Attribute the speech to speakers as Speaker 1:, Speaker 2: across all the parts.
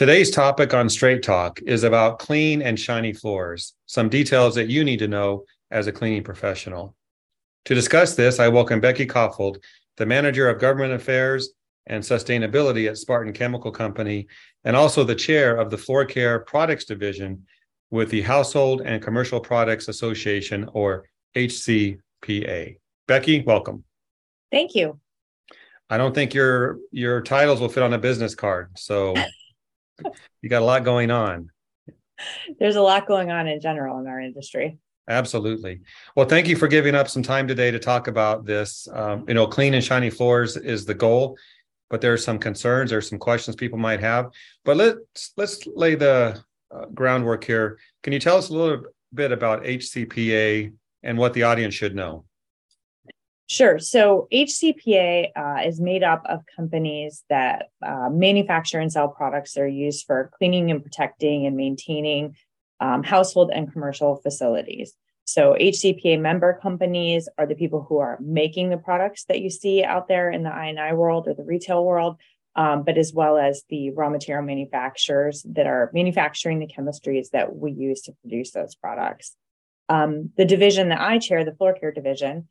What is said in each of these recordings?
Speaker 1: Today's topic on Straight Talk is about clean and shiny floors, some details that you need to know as a cleaning professional. To discuss this, I welcome Becky Kaufold, the Manager of Government Affairs and Sustainability at Spartan Chemical Company, and also the Chair of the Floor Care Products Division with the Household and Commercial Products Association, or HCPA. Becky, welcome.
Speaker 2: Thank you.
Speaker 1: I don't think your your titles will fit on a business card, so you got a lot going on.
Speaker 2: There's a lot going on in general in our industry.
Speaker 1: Absolutely. Well, thank you for giving up some time today to talk about this. Um, you know, clean and shiny floors is the goal, but there are some concerns, there's some questions people might have. But let's let's lay the uh, groundwork here. Can you tell us a little bit about HCPA and what the audience should know?
Speaker 2: Sure. So HCPA uh, is made up of companies that uh, manufacture and sell products that are used for cleaning and protecting and maintaining um, household and commercial facilities. So HCPA member companies are the people who are making the products that you see out there in the I&I world or the retail world, um, but as well as the raw material manufacturers that are manufacturing the chemistries that we use to produce those products. Um, the division that I chair, the floor care division,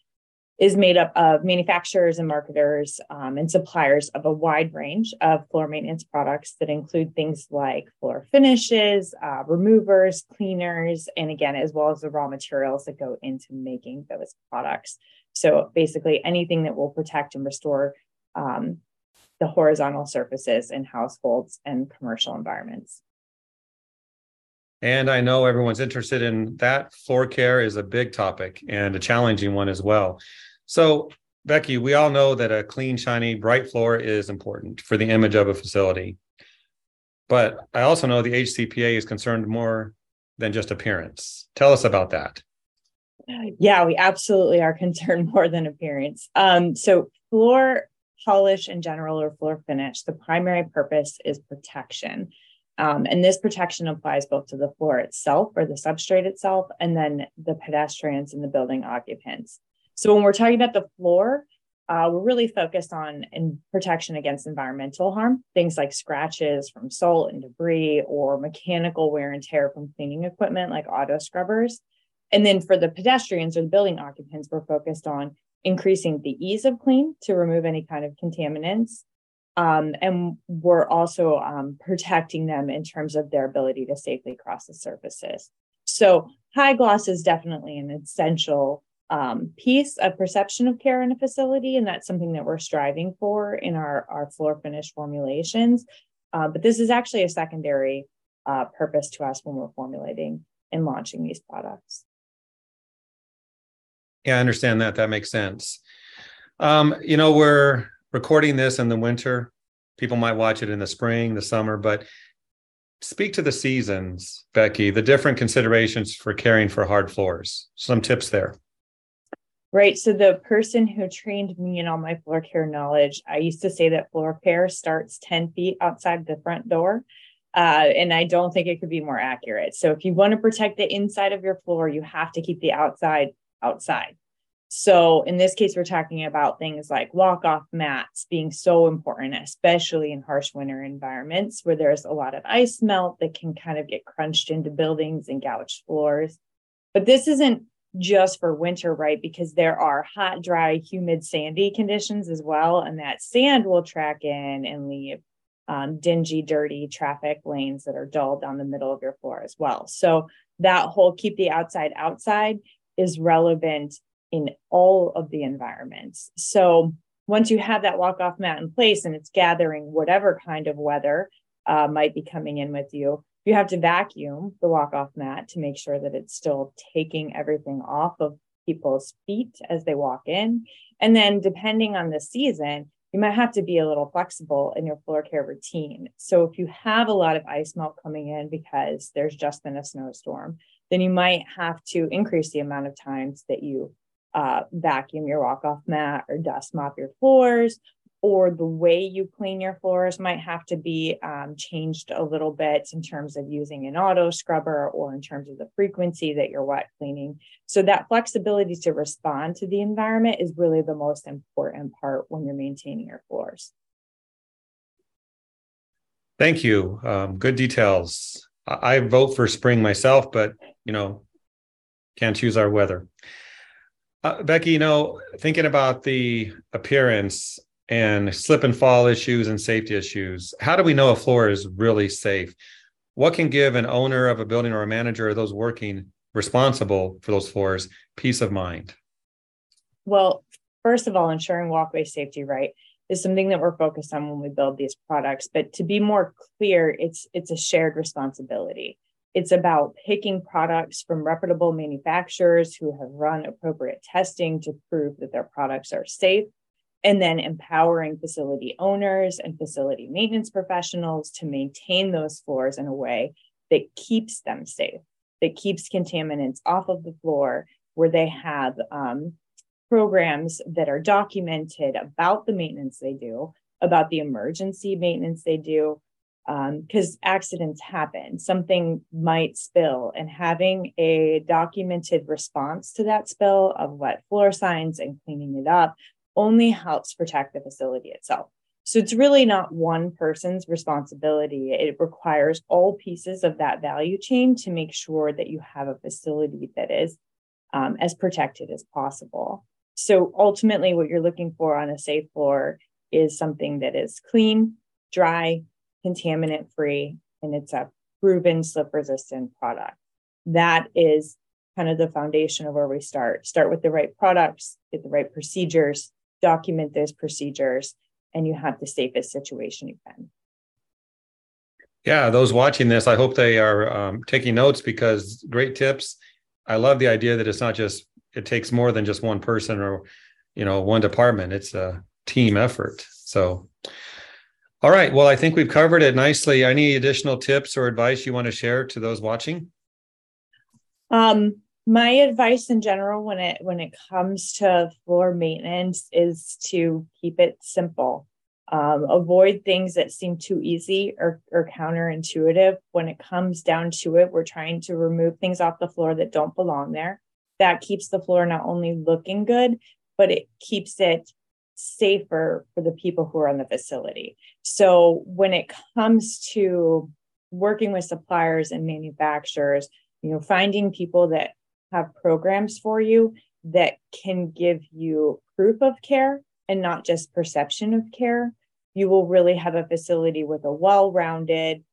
Speaker 2: is made up of manufacturers and marketers um, and suppliers of a wide range of floor maintenance products that include things like floor finishes, uh, removers, cleaners, and again, as well as the raw materials that go into making those products. So basically, anything that will protect and restore um, the horizontal surfaces in households and commercial environments.
Speaker 1: And I know everyone's interested in that. Floor care is a big topic and a challenging one as well. So, Becky, we all know that a clean, shiny, bright floor is important for the image of a facility. But I also know the HCPA is concerned more than just appearance. Tell us about that.
Speaker 2: Yeah, we absolutely are concerned more than appearance. Um, so, floor polish in general or floor finish, the primary purpose is protection. Um, and this protection applies both to the floor itself or the substrate itself, and then the pedestrians and the building occupants. So when we're talking about the floor, uh, we're really focused on protection against environmental harm, things like scratches from salt and debris or mechanical wear and tear from cleaning equipment like auto scrubbers. And then for the pedestrians or the building occupants, we're focused on increasing the ease of clean to remove any kind of contaminants. Um, and we're also um, protecting them in terms of their ability to safely cross the surfaces. So high gloss is definitely an essential um, piece of perception of care in a facility, and that's something that we're striving for in our, our floor finish formulations. Uh, but this is actually a secondary uh, purpose to us when we're formulating and launching these products.
Speaker 1: Yeah, I understand that. That makes sense. Um, you know, we're recording this in the winter. People might watch it in the spring, the summer, but speak to the seasons, Becky, the different considerations for caring for hard floors. Some tips there.
Speaker 2: Right. So the person who trained me in all my floor care knowledge, I used to say that floor care starts 10 feet outside the front door. Uh, and I don't think it could be more accurate. So if you want to protect the inside of your floor, you have to keep the outside outside. So in this case, we're talking about things like walk off mats being so important, especially in harsh winter environments where there's a lot of ice melt that can kind of get crunched into buildings and gouged floors. But this isn't just for winter, right? Because there are hot, dry, humid, sandy conditions as well. And that sand will track in and leave um, dingy, dirty traffic lanes that are dull down the middle of your floor as well. So that whole keep the outside outside is relevant in all of the environments. So once you have that walk off mat in place and it's gathering whatever kind of weather uh, might be coming in with you, you have to vacuum the walk off mat to make sure that it's still taking everything off of people's feet as they walk in. And then, depending on the season, you might have to be a little flexible in your floor care routine. So, if you have a lot of ice melt coming in because there's just been a snowstorm, then you might have to increase the amount of times that you uh, vacuum your walk off mat or dust mop your floors or the way you clean your floors might have to be um, changed a little bit in terms of using an auto scrubber or in terms of the frequency that you're wet cleaning. So, that flexibility to respond to the environment is really the most important part when you're maintaining your floors.
Speaker 1: Thank you. Um, good details. I, I vote for spring myself, but you know, can't choose our weather. Uh, Becky, you know, thinking about the appearance and slip and fall issues and safety issues, how do we know a floor is really safe? What can give an owner of a building or a manager or those working responsible for those floors peace of mind?
Speaker 2: Well, first of all, ensuring walkway safety right is something that we're focused on when we build these products. But to be more clear, it's it's a shared responsibility. It's about picking products from reputable manufacturers who have run appropriate testing to prove that their products are safe, and then empowering facility owners and facility maintenance professionals to maintain those floors in a way that keeps them safe, that keeps contaminants off of the floor, where they have um, programs that are documented about the maintenance they do, about the emergency maintenance they do, because um, accidents happen. Something might spill, and having a documented response to that spill of what floor signs and cleaning it up only helps protect the facility itself. So it's really not one person's responsibility. It requires all pieces of that value chain to make sure that you have a facility that is um, as protected as possible. So ultimately, what you're looking for on a safe floor is something that is clean, dry, contaminant free, and it's a proven slip resistant product. That is kind of the foundation of where we start. Start with the right products, get the right procedures, document those procedures, and you have the safest situation you can.
Speaker 1: Yeah, those watching this, I hope they are um, taking notes because great tips. I love the idea that it's not just it takes more than just one person or you know one department. It's a team effort. So all right. Well, I think we've covered it nicely. Any additional tips or advice you want to share to those watching?
Speaker 2: Um, my advice in general when it when it comes to floor maintenance is to keep it simple. Um, avoid things that seem too easy or, or counterintuitive. When it comes down to it, we're trying to remove things off the floor that don't belong there. That keeps the floor not only looking good, but it keeps it safer for the people who are on the facility. So when it comes to working with suppliers and manufacturers, you know, finding people that have programs for you that can give you proof of care and not just perception of care, you will really have a facility with a well-rounded,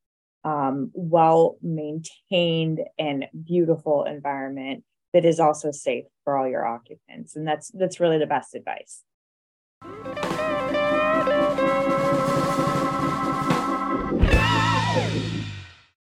Speaker 2: um, well-maintained, and beautiful environment that is also safe for all your occupants. And that's that's really the best advice.